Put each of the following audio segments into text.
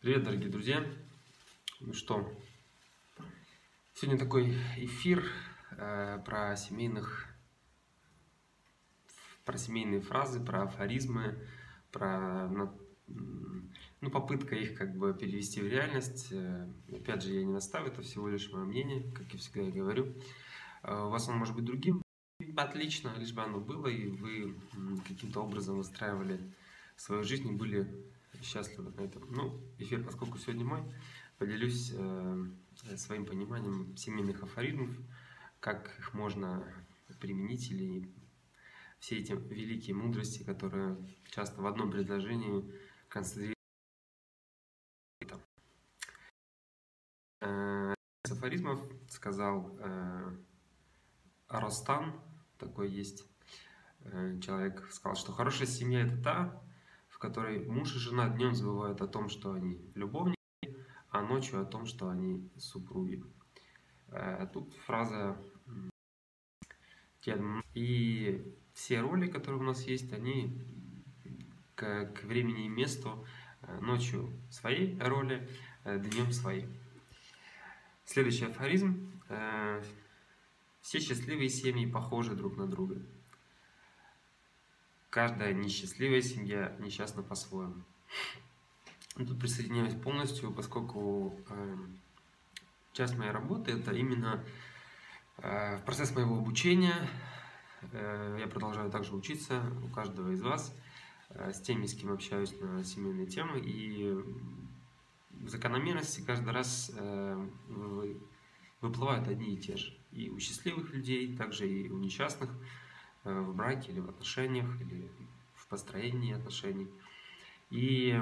Привет, дорогие друзья! Ну что, сегодня такой эфир э, про семейных, про семейные фразы, про афоризмы, про ну, попытка их как бы перевести в реальность. Э, опять же, я не наставлю, это всего лишь мое мнение, как я всегда и говорю. Э, у вас оно может быть другим, отлично, лишь бы оно было, и вы каким-то образом выстраивали свою жизнь и были счастливы на этом. Ну, эфир, поскольку сегодня мой, поделюсь э, своим пониманием семейных афоризмов, как их можно применить или все эти великие мудрости, которые часто в одном предложении концентрируются. Э, из афоризмов сказал э, Ростан, такой есть э, человек, сказал, что хорошая семья это та, которой муж и жена днем забывают о том, что они любовники, а ночью о том, что они супруги. Э, тут фраза и все роли, которые у нас есть, они к, к времени и месту э, ночью своей роли, э, днем своей. Следующий афоризм. Все счастливые семьи похожи друг на друга каждая несчастливая семья несчастна по-своему. Тут присоединяюсь полностью, поскольку э, часть моей работы это именно э, процесс моего обучения. Э, я продолжаю также учиться у каждого из вас, э, с теми, с кем общаюсь на семейные темы. И закономерности каждый раз э, вы, выплывают одни и те же. И у счастливых людей, также и у несчастных – в браке или в отношениях, или в построении отношений. И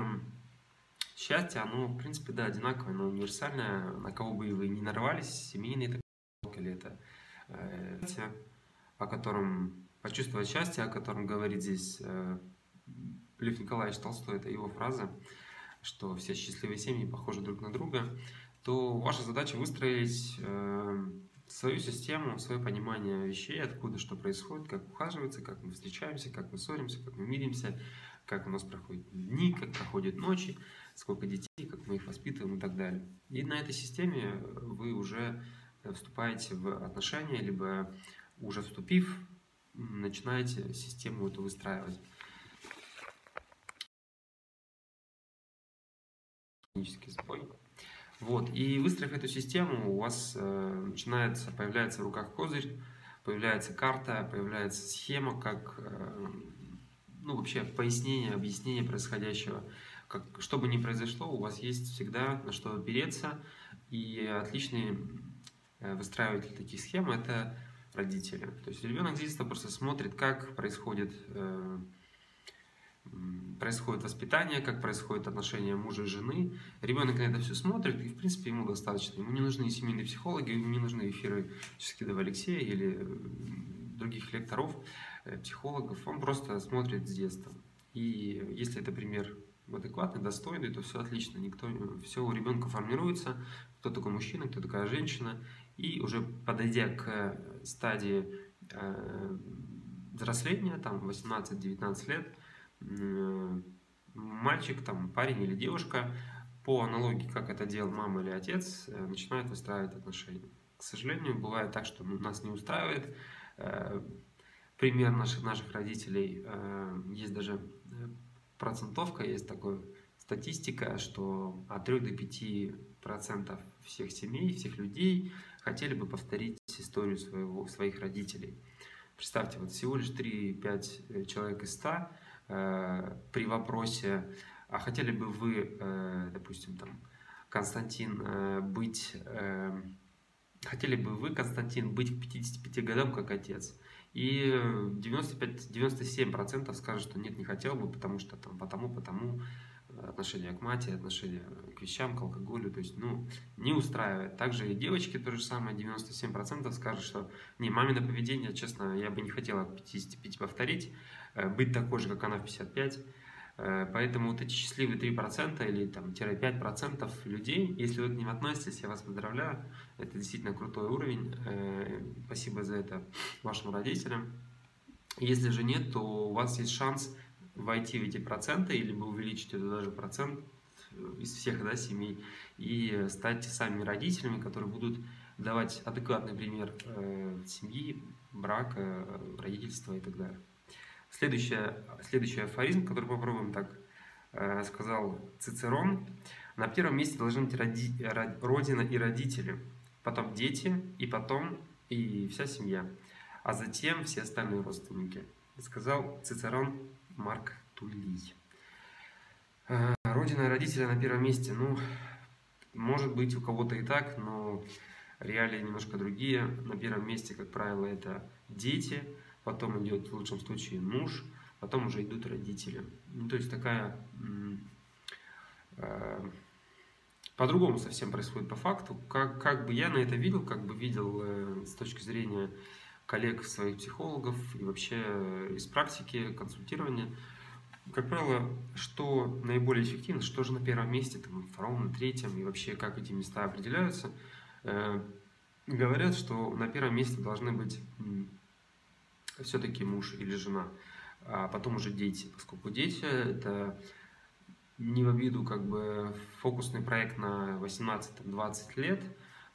счастье, оно, в принципе, да, одинаковое, но универсальное, на кого бы вы ни нарвались, семейный это или это э, о котором почувствовать счастье, о котором говорит здесь э, Лев Николаевич Толстой, это его фраза, что все счастливые семьи похожи друг на друга, то ваша задача выстроить э, свою систему, свое понимание вещей, откуда что происходит, как ухаживается, как мы встречаемся, как мы ссоримся, как мы миримся, как у нас проходят дни, как проходят ночи, сколько детей, как мы их воспитываем и так далее. И на этой системе вы уже вступаете в отношения, либо уже вступив, начинаете систему эту выстраивать. Технический сбой. Вот. И выстроив эту систему, у вас э, начинается, появляется в руках козырь, появляется карта, появляется схема, как э, ну, вообще пояснение, объяснение происходящего. Как, что бы ни произошло, у вас есть всегда на что опереться. И отличный э, выстраиватель таких схем – это родители. То есть ребенок здесь просто смотрит, как происходит э, происходит воспитание, как происходит отношение мужа и жены. Ребенок на это все смотрит, и, в принципе, ему достаточно. Ему не нужны семейные психологи, ему не нужны эфиры Ческидова Алексея или других лекторов, э, психологов. Он просто смотрит с детства. И если это пример адекватный, достойный, то все отлично. Никто, все у ребенка формируется, кто такой мужчина, кто такая женщина. И уже подойдя к стадии э, взросления, там 18-19 лет, мальчик, там, парень или девушка, по аналогии, как это делал мама или отец, э, начинает выстраивать отношения. К сожалению, бывает так, что ну, нас не устраивает. Э, пример наших, наших родителей, э, есть даже процентовка, есть такая статистика, что от 3 до 5 процентов всех семей, всех людей хотели бы повторить историю своего, своих родителей. Представьте, вот всего лишь 3-5 человек из 100 Э, при вопросе, а хотели бы вы, э, допустим, там, Константин, э, быть, хотели бы вы, Константин, быть к 55 годам как отец? И 95-97% скажут, что нет, не хотел бы, потому что там, потому, потому, отношение к матери, отношение к вещам, к алкоголю, то есть, ну, не устраивает. Также и девочки то же самое, 97% скажут, что не, мамино поведение, честно, я бы не хотела 55 повторить, Э, быть такой же, как она в 55. Э, поэтому вот эти счастливые 3% или там, 5% людей, если вы к ним относитесь, я вас поздравляю. Это действительно крутой уровень. Э, спасибо за это вашим родителям. Если же нет, то у вас есть шанс войти в эти проценты, или увеличить это даже процент из всех да, семей и стать самими родителями, которые будут давать адекватный пример э, семьи, брака, родительства и так далее. Следующая, следующий афоризм, который попробуем так, э, сказал Цицерон. На первом месте должны быть роди, родина и родители, потом дети, и потом и вся семья, а затем все остальные родственники. Сказал Цицерон Марк Туллий. Э, родина и родители на первом месте. Ну, может быть, у кого-то и так, но реалии немножко другие. На первом месте, как правило, это дети, потом идет в лучшем случае муж, потом уже идут родители. Ну, то есть такая э, по-другому совсем происходит по факту. Как, как бы я на это видел, как бы видел э, с точки зрения коллег своих психологов и вообще э, из практики консультирования, как правило, что наиболее эффективно, что же на первом месте, там, втором, на третьем, и вообще как эти места определяются, э, говорят, что на первом месте должны быть все-таки муж или жена, а потом уже дети, поскольку дети – это не в обиду как бы фокусный проект на 18-20 лет,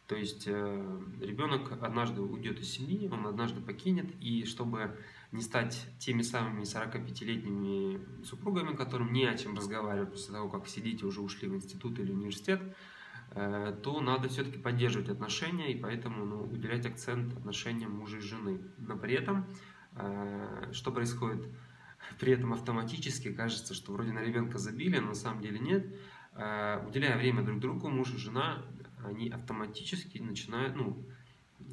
то есть э, ребенок однажды уйдет из семьи, он однажды покинет, и чтобы не стать теми самыми 45-летними супругами, которым не о чем разговаривать после того, как все дети уже ушли в институт или университет, э, то надо все-таки поддерживать отношения, и поэтому ну, уделять акцент отношениям мужа и жены. Но при этом, что происходит при этом автоматически кажется, что вроде на ребенка забили, но на самом деле нет. А, уделяя время друг другу, муж и жена, они автоматически начинают, ну,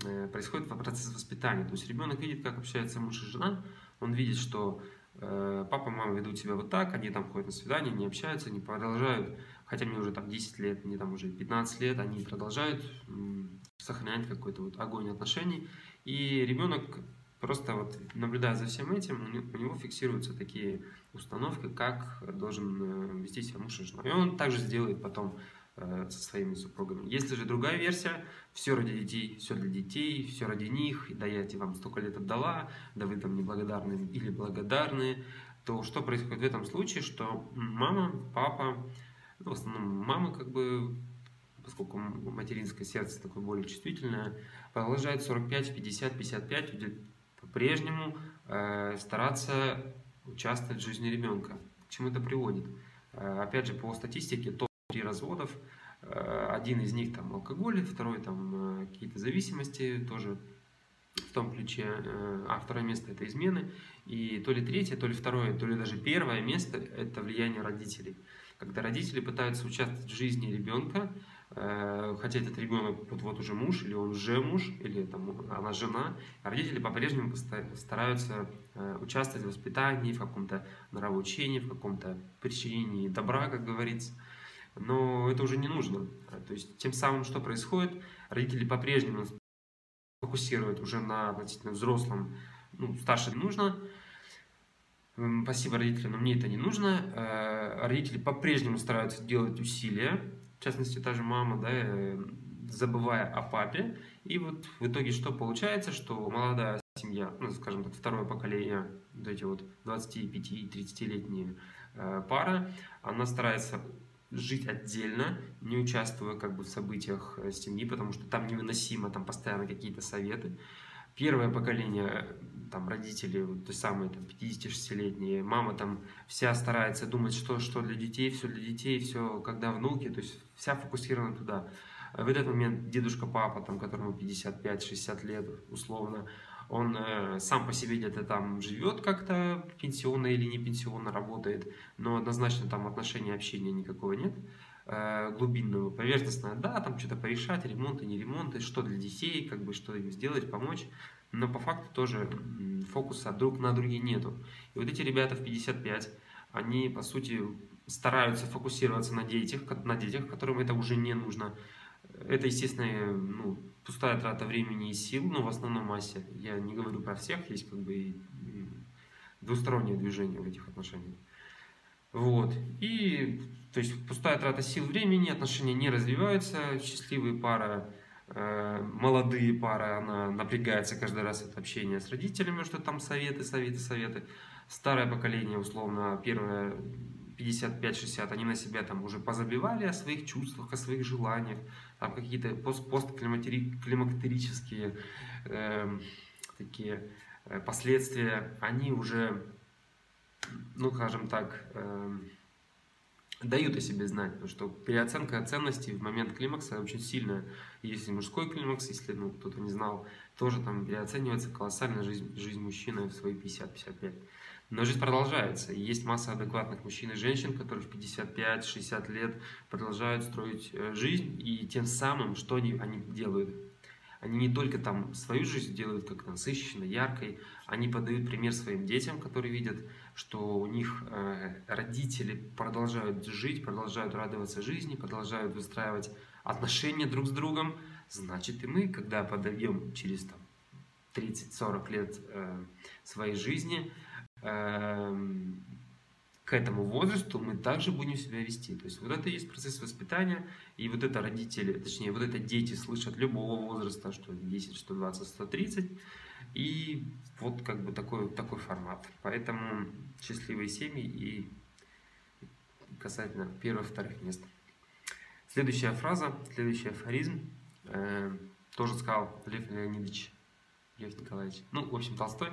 э, происходит процесс воспитания. То есть ребенок видит, как общается муж и жена, он видит, что э, папа, мама ведут себя вот так, они там ходят на свидание, не общаются, не продолжают, хотя мне уже там 10 лет, мне там уже 15 лет, они продолжают сохранять какой-то вот огонь отношений. И ребенок Просто вот наблюдая за всем этим, у него фиксируются такие установки, как должен э, вести себя муж и жена. И он также сделает потом э, со своими супругами. Если же другая версия, все ради детей, все для детей, все ради них, да я тебе вам столько лет отдала, да вы там неблагодарны или благодарны, то что происходит в этом случае, что мама, папа, ну, в основном мама как бы, поскольку материнское сердце такое более чувствительное, продолжает 45, 50, 55 по-прежнему э, стараться участвовать в жизни ребенка. К чему это приводит? Э, опять же, по статистике, топ-3 разводов, э, один из них там алкоголь, второй там э, какие-то зависимости, тоже в том ключе, э, а второе место это измены, и то ли третье, то ли второе, то ли даже первое место это влияние родителей. Когда родители пытаются участвовать в жизни ребенка, хотя этот ребенок вот, вот уже муж, или он уже муж, или там, она жена, родители по-прежнему стараются э, участвовать в воспитании, в каком-то нравоучении, в каком-то причинении добра, как говорится. Но это уже не нужно. То есть тем самым, что происходит, родители по-прежнему фокусируют уже на относительно взрослом, ну, старше нужно, Спасибо родителям, но мне это не нужно. Э, родители по-прежнему стараются делать усилия, в частности, та же мама, да, э, забывая о папе. И вот в итоге что получается, что молодая семья, ну, скажем так, второе поколение, вот эти вот 25-30-летние э, пара, она старается жить отдельно, не участвуя как бы в событиях э, семьи, потому что там невыносимо, там постоянно какие-то советы. Первое поколение там родители, вот, то самые там 56-летние, мама там вся старается думать, что, что для детей, все для детей, все когда внуки, то есть вся фокусирована туда. В этот момент дедушка, папа, там, которому 55-60 лет условно, он э, сам по себе где-то там живет как-то, пенсионно или не пенсионно работает, но однозначно там отношения, общения никакого нет глубинного, поверхностного, да, там что-то порешать, ремонты, не ремонты, что для детей, как бы что им сделать, помочь но по факту тоже фокуса друг на друге нету. И вот эти ребята в 55, они, по сути, стараются фокусироваться на детях, на детях, которым это уже не нужно. Это, естественно, ну, пустая трата времени и сил, но в основном массе. Я не говорю про всех, есть как бы двустороннее движение в этих отношениях. Вот. И, то есть, пустая трата сил времени, отношения не развиваются, счастливые пара Э, молодые пары, она напрягается каждый раз от общения с родителями, что там советы, советы, советы. Старое поколение, условно, первое, 55-60, они на себя там уже позабивали о своих чувствах, о своих желаниях, там какие-то пост постклимактерические э, такие последствия, они уже, ну, скажем так, э, дают о себе знать, потому что переоценка ценностей в момент климакса очень сильная. Если мужской климакс, если ну, кто-то не знал, тоже там переоценивается колоссальная жизнь, жизнь мужчины в свои 50-55. Но жизнь продолжается. Есть масса адекватных мужчин и женщин, которые в 55-60 лет продолжают строить э, жизнь. И тем самым, что они, они делают? Они не только там свою жизнь делают как насыщенной, яркой, они подают пример своим детям, которые видят, что у них э, родители продолжают жить, продолжают радоваться жизни, продолжают выстраивать отношения друг с другом. Значит, и мы, когда подойдем через там, 30-40 лет э, своей жизни, Эм, к этому возрасту мы также будем себя вести. То есть вот это и есть процесс воспитания, и вот это родители, точнее, вот это дети слышат любого возраста, что 10, что 20, 130, и вот как бы такой, такой формат. Поэтому счастливые семьи и касательно первых, вторых мест. Следующая фраза, следующий афоризм, э, тоже сказал Лев Леонидович, Лев Николаевич, ну, в общем, Толстой,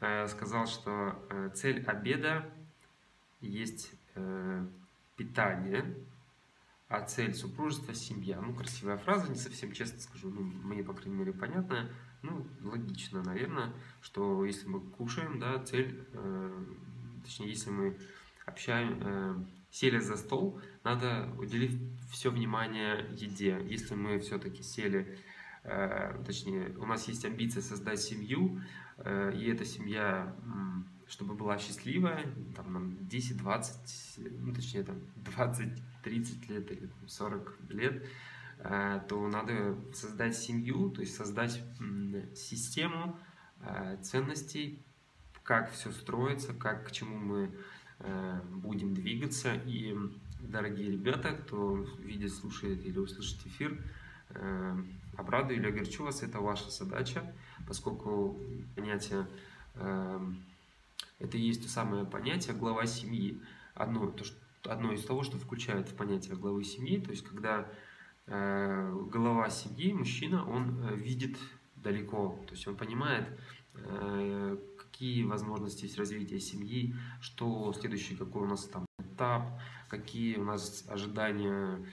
Э, сказал, что э, цель обеда есть э, питание, а цель супружества – семья. Ну, красивая фраза, не совсем честно скажу, ну, мне, по крайней мере, понятная. Ну, логично, наверное, что если мы кушаем, да, цель, э, точнее, если мы общаем, э, сели за стол, надо уделить все внимание еде. Если мы все-таки сели, э, точнее, у нас есть амбиция создать семью, Э, и эта семья, чтобы была счастливая, там, нам 10-20, ну, точнее, там, 20-30 лет или 40 лет, э, то надо создать семью, то есть создать систему э, ценностей, как все строится, как к чему мы будем двигаться. И, дорогие ребята, кто видит, слушает или услышит эфир, обрадую или огорчу вас, это ваша задача поскольку понятие, э, это и есть то самое понятие глава семьи. Одно, то, что, одно из того, что включает в понятие главы семьи, то есть когда э, глава семьи, мужчина, он э, видит далеко, то есть он понимает, э, какие возможности есть развития семьи, что следующий, какой у нас там этап, какие у нас ожидания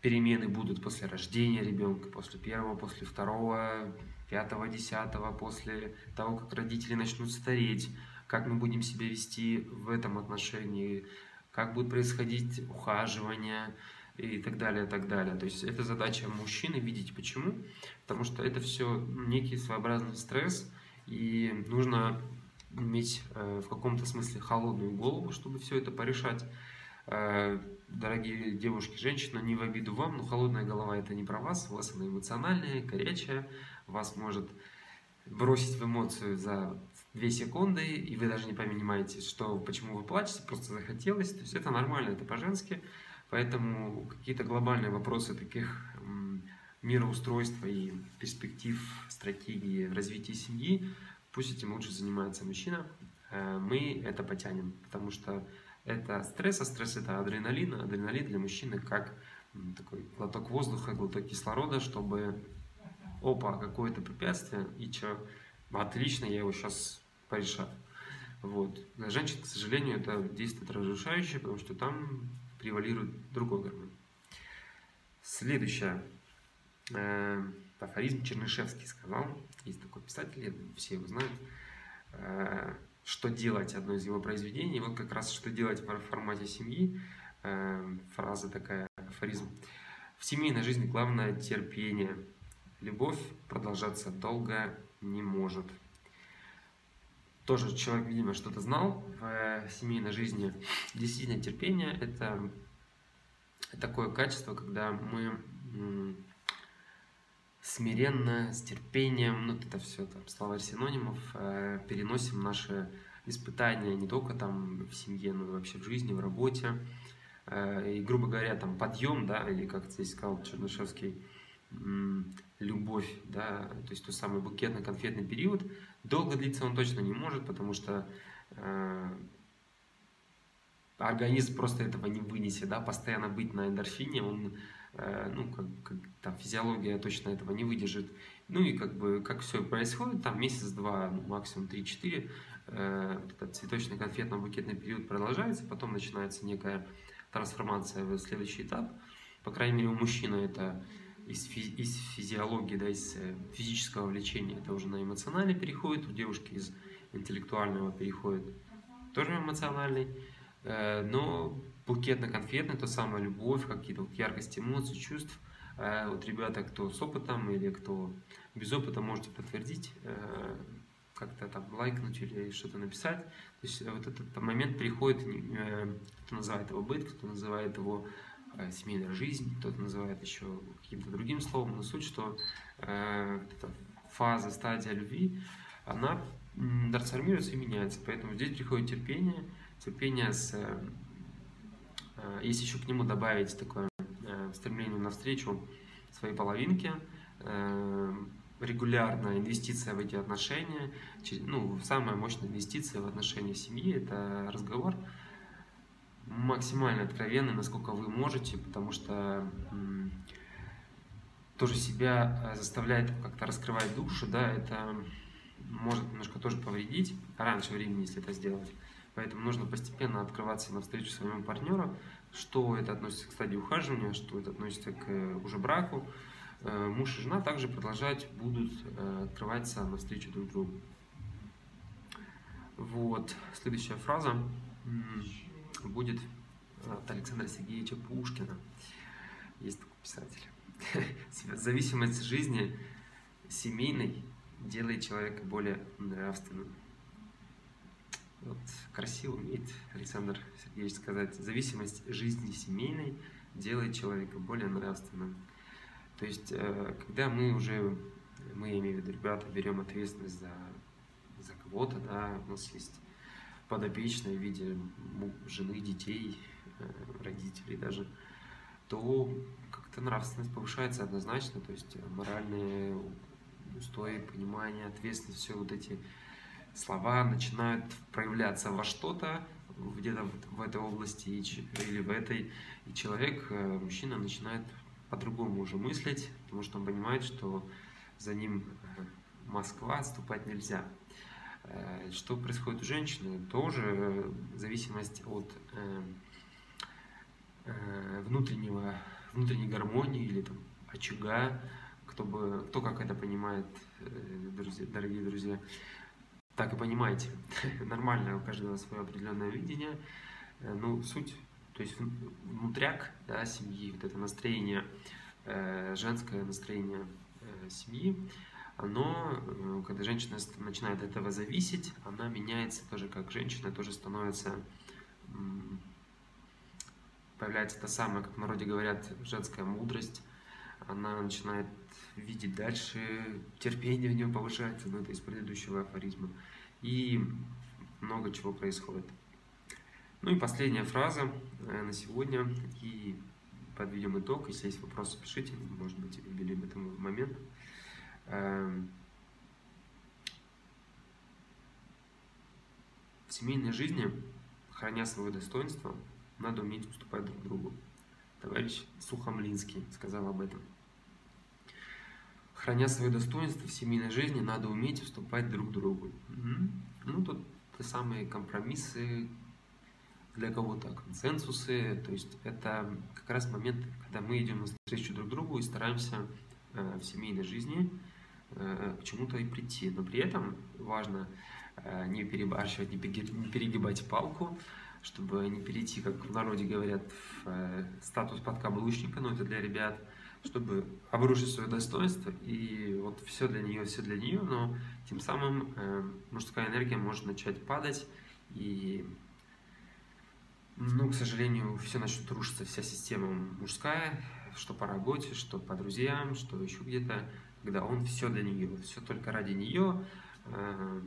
перемены будут после рождения ребенка, после первого, после второго, пятого, десятого, после того, как родители начнут стареть, как мы будем себя вести в этом отношении, как будет происходить ухаживание и так далее, и так далее. То есть это задача мужчины видеть почему, потому что это все некий своеобразный стресс, и нужно иметь э, в каком-то смысле холодную голову, чтобы все это порешать. Э, дорогие девушки, женщины, не в обиду вам, но холодная голова это не про вас, у вас она эмоциональная, горячая, вас может бросить в эмоцию за 2 секунды, и вы даже не понимаете, что, почему вы плачете, просто захотелось. То есть это нормально, это по-женски. Поэтому какие-то глобальные вопросы таких мироустройства и перспектив, стратегии развития семьи, пусть этим лучше занимается мужчина. Э, мы это потянем, потому что это стресс, а стресс это адреналин. Адреналин для мужчины как такой глоток воздуха, глоток кислорода, чтобы опа, какое-то препятствие, и что, отлично, я его сейчас порешаю. Вот. На женщин, к сожалению, это действует разрушающе, потому что там превалирует другой гормон. Следующее. Э, афоризм Чернышевский сказал, есть такой писатель, все его знают, э, что делать, одно из его произведений, вот как раз что делать в формате семьи, э, фраза такая, афоризм. В семейной жизни главное терпение, Любовь продолжаться долго не может. Тоже человек, видимо, что-то знал в семейной жизни. Действительно, терпение – это такое качество, когда мы смиренно, с терпением, ну это все там словарь синонимов, э, переносим наши испытания не только там в семье, но и вообще в жизни, в работе. Э, и, грубо говоря, там подъем, да, или как здесь сказал Чернышевский, любовь, да, то есть тот самый букетно-конфетный период, долго длиться он точно не может, потому что э, организм просто этого не вынесет, да, постоянно быть на эндорфине, он, э, ну, как, как там, физиология точно этого не выдержит. Ну и как бы, как все происходит, там месяц-два, ну, максимум 3-4, э, этот цветочно-конфетно-букетный период продолжается, потом начинается некая трансформация в следующий этап. По крайней мере, у мужчины это из, фи- из физиологии, да, из э, физического влечения, это уже на эмоциональный переходит, у девушки из интеллектуального переходит тоже эмоциональный. Э, но букетно-конфетный, то самая любовь, какие-то вот яркость эмоций, чувств. Э, вот ребята, кто с опытом или кто без опыта, можете подтвердить, как-то там лайкнуть или что-то написать. То есть вот этот момент приходит, кто называет его быт, кто называет его семейная жизнь, кто-то называет еще каким-то другим словом, но суть, что э, эта фаза, стадия любви, она трансформируется и меняется. Поэтому здесь приходит терпение, терпение с... Э, э, если еще к нему добавить такое э, стремление навстречу своей половинке, регулярная инвестиция в эти отношения, ну, самая мощная инвестиция в отношения семьи – это разговор максимально откровенный, насколько вы можете, потому что тоже себя заставляет как-то раскрывать душу, да, это может немножко тоже повредить раньше времени, если это сделать. Поэтому нужно постепенно открываться навстречу своему партнеру, что это относится к стадии ухаживания, что это относится к э, уже браку. Э, муж и жена также продолжать будут э, открываться навстречу друг другу. Вот, следующая фраза будет от Александра Сергеевича Пушкина. Есть такой писатель. Зависимость жизни семейной делает человека более нравственным. Вот, красиво умеет Александр Сергеевич сказать, зависимость жизни семейной делает человека более нравственным. То есть, э, когда мы уже, мы, я имею в виду, ребята, берем ответственность за, за кого-то, да, у нас есть подопечные в виде жены, детей, э, родителей даже, то как-то нравственность повышается однозначно, то есть моральные устои, понимание, ответственность, все вот эти слова начинают проявляться во что-то, где-то в этой области или в этой, и человек, э, мужчина, начинает по-другому уже мыслить, потому что он понимает, что за ним э, Москва отступать нельзя. Э, что происходит у женщины? Тоже зависимость от внутреннего, внутренней гармонии или там, очага, кто, бы, кто как это понимает, друзья, дорогие друзья так и понимаете. Нормально, у каждого свое определенное видение. Э, ну, суть, то есть внутряк да, семьи, вот это настроение, э, женское настроение э, семьи, оно, когда женщина начинает от этого зависеть, она меняется тоже как женщина, тоже становится, появляется та самая, как в народе говорят, женская мудрость, она начинает видеть дальше, терпение в нем повышается, ну это из предыдущего афоризма, и много чего происходит. Ну и последняя фраза э, на сегодня, и подведем итог, если есть вопросы, пишите, может быть, уделим этому момент. Эм, в семейной жизни, храня свое достоинство, надо уметь уступать друг другу. Товарищ Сухомлинский сказал об этом. Храня свое достоинство в семейной жизни, надо уметь уступать друг другу. Ну, тут те самые компромиссы, для кого-то консенсусы. То есть это как раз момент, когда мы идем навстречу друг другу и стараемся э, в семейной жизни к чему-то и прийти. Но при этом важно э, не перебарщивать, не перегибать палку, чтобы не перейти, как в народе говорят, в статус подкаблучника, но это для ребят – чтобы обрушить свое достоинство, и вот все для нее, все для нее, но тем самым э, мужская энергия может начать падать, и, ну, к сожалению, все начнет рушиться, вся система мужская, что по работе, что по друзьям, что еще где-то, когда он все для нее, все только ради нее, э,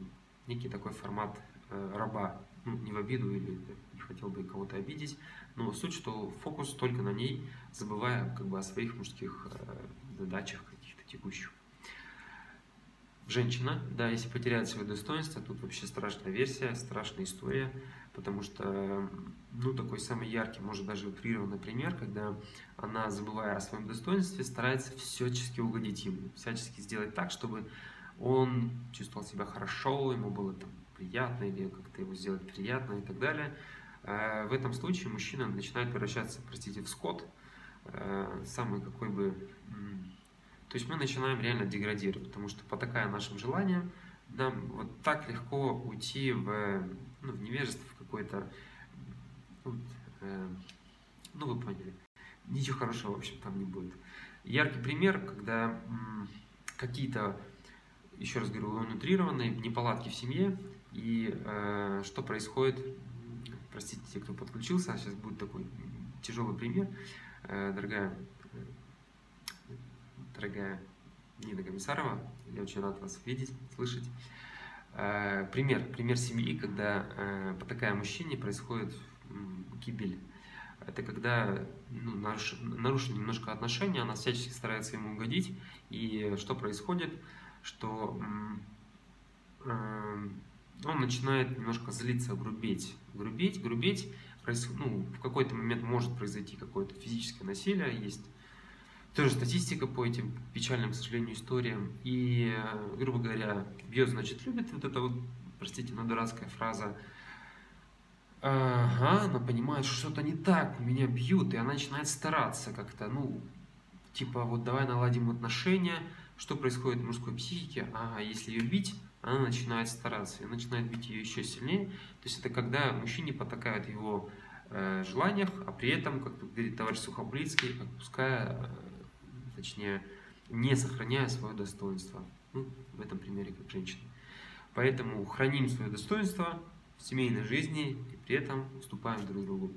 некий такой формат э, раба, ну, не в обиду или не хотел бы кого-то обидеть, но суть, что фокус только на ней, забывая как бы о своих мужских э, задачах каких-то текущих. Женщина, да, если потеряет свое достоинство, тут вообще страшная версия, страшная история, потому что, ну, такой самый яркий, может даже утрированный пример, когда она, забывая о своем достоинстве, старается всячески угодить ему, всячески сделать так, чтобы он чувствовал себя хорошо, ему было там приятно или как-то его сделать приятно и так далее. Э, в этом случае мужчина начинает превращаться, простите, в скот, э, самый какой бы то есть мы начинаем реально деградировать, потому что потакая нашим желаниям, нам вот так легко уйти в, ну, в невежество, в какое-то, ну, э, ну вы поняли, ничего хорошего, в общем, там не будет. Яркий пример, когда какие-то, еще раз говорю, унутрированные неполадки в семье, и э, что происходит, простите, те, кто подключился, а сейчас будет такой тяжелый пример, э, дорогая дорогая Нина Комиссарова. Я очень рад вас видеть, слышать. Э, пример, пример семьи, когда э, по такая мужчине происходит гибель. Это когда ну, наруш, нарушены немножко отношения, она всячески старается ему угодить. И что происходит? Что э, он начинает немножко злиться, грубеть. Грубеть, грубеть. Ну, в какой-то момент может произойти какое-то физическое насилие, есть тоже статистика по этим печальным, к сожалению, историям. И, грубо говоря, бьет, значит, любит. Вот эта вот, простите, но дурацкая фраза. Ага, она понимает, что что-то не так, меня бьют, и она начинает стараться как-то, ну, типа, вот давай наладим отношения, что происходит в мужской психике, ага, если ее бить, она начинает стараться, и начинает бить ее еще сильнее. То есть это когда мужчине потакают его э, желаниях, а при этом, как говорит товарищ Сухоблицкий, отпуская э, точнее, не сохраняя свое достоинство. Ну, в этом примере как женщина. Поэтому храним свое достоинство в семейной жизни и при этом уступаем друг другу.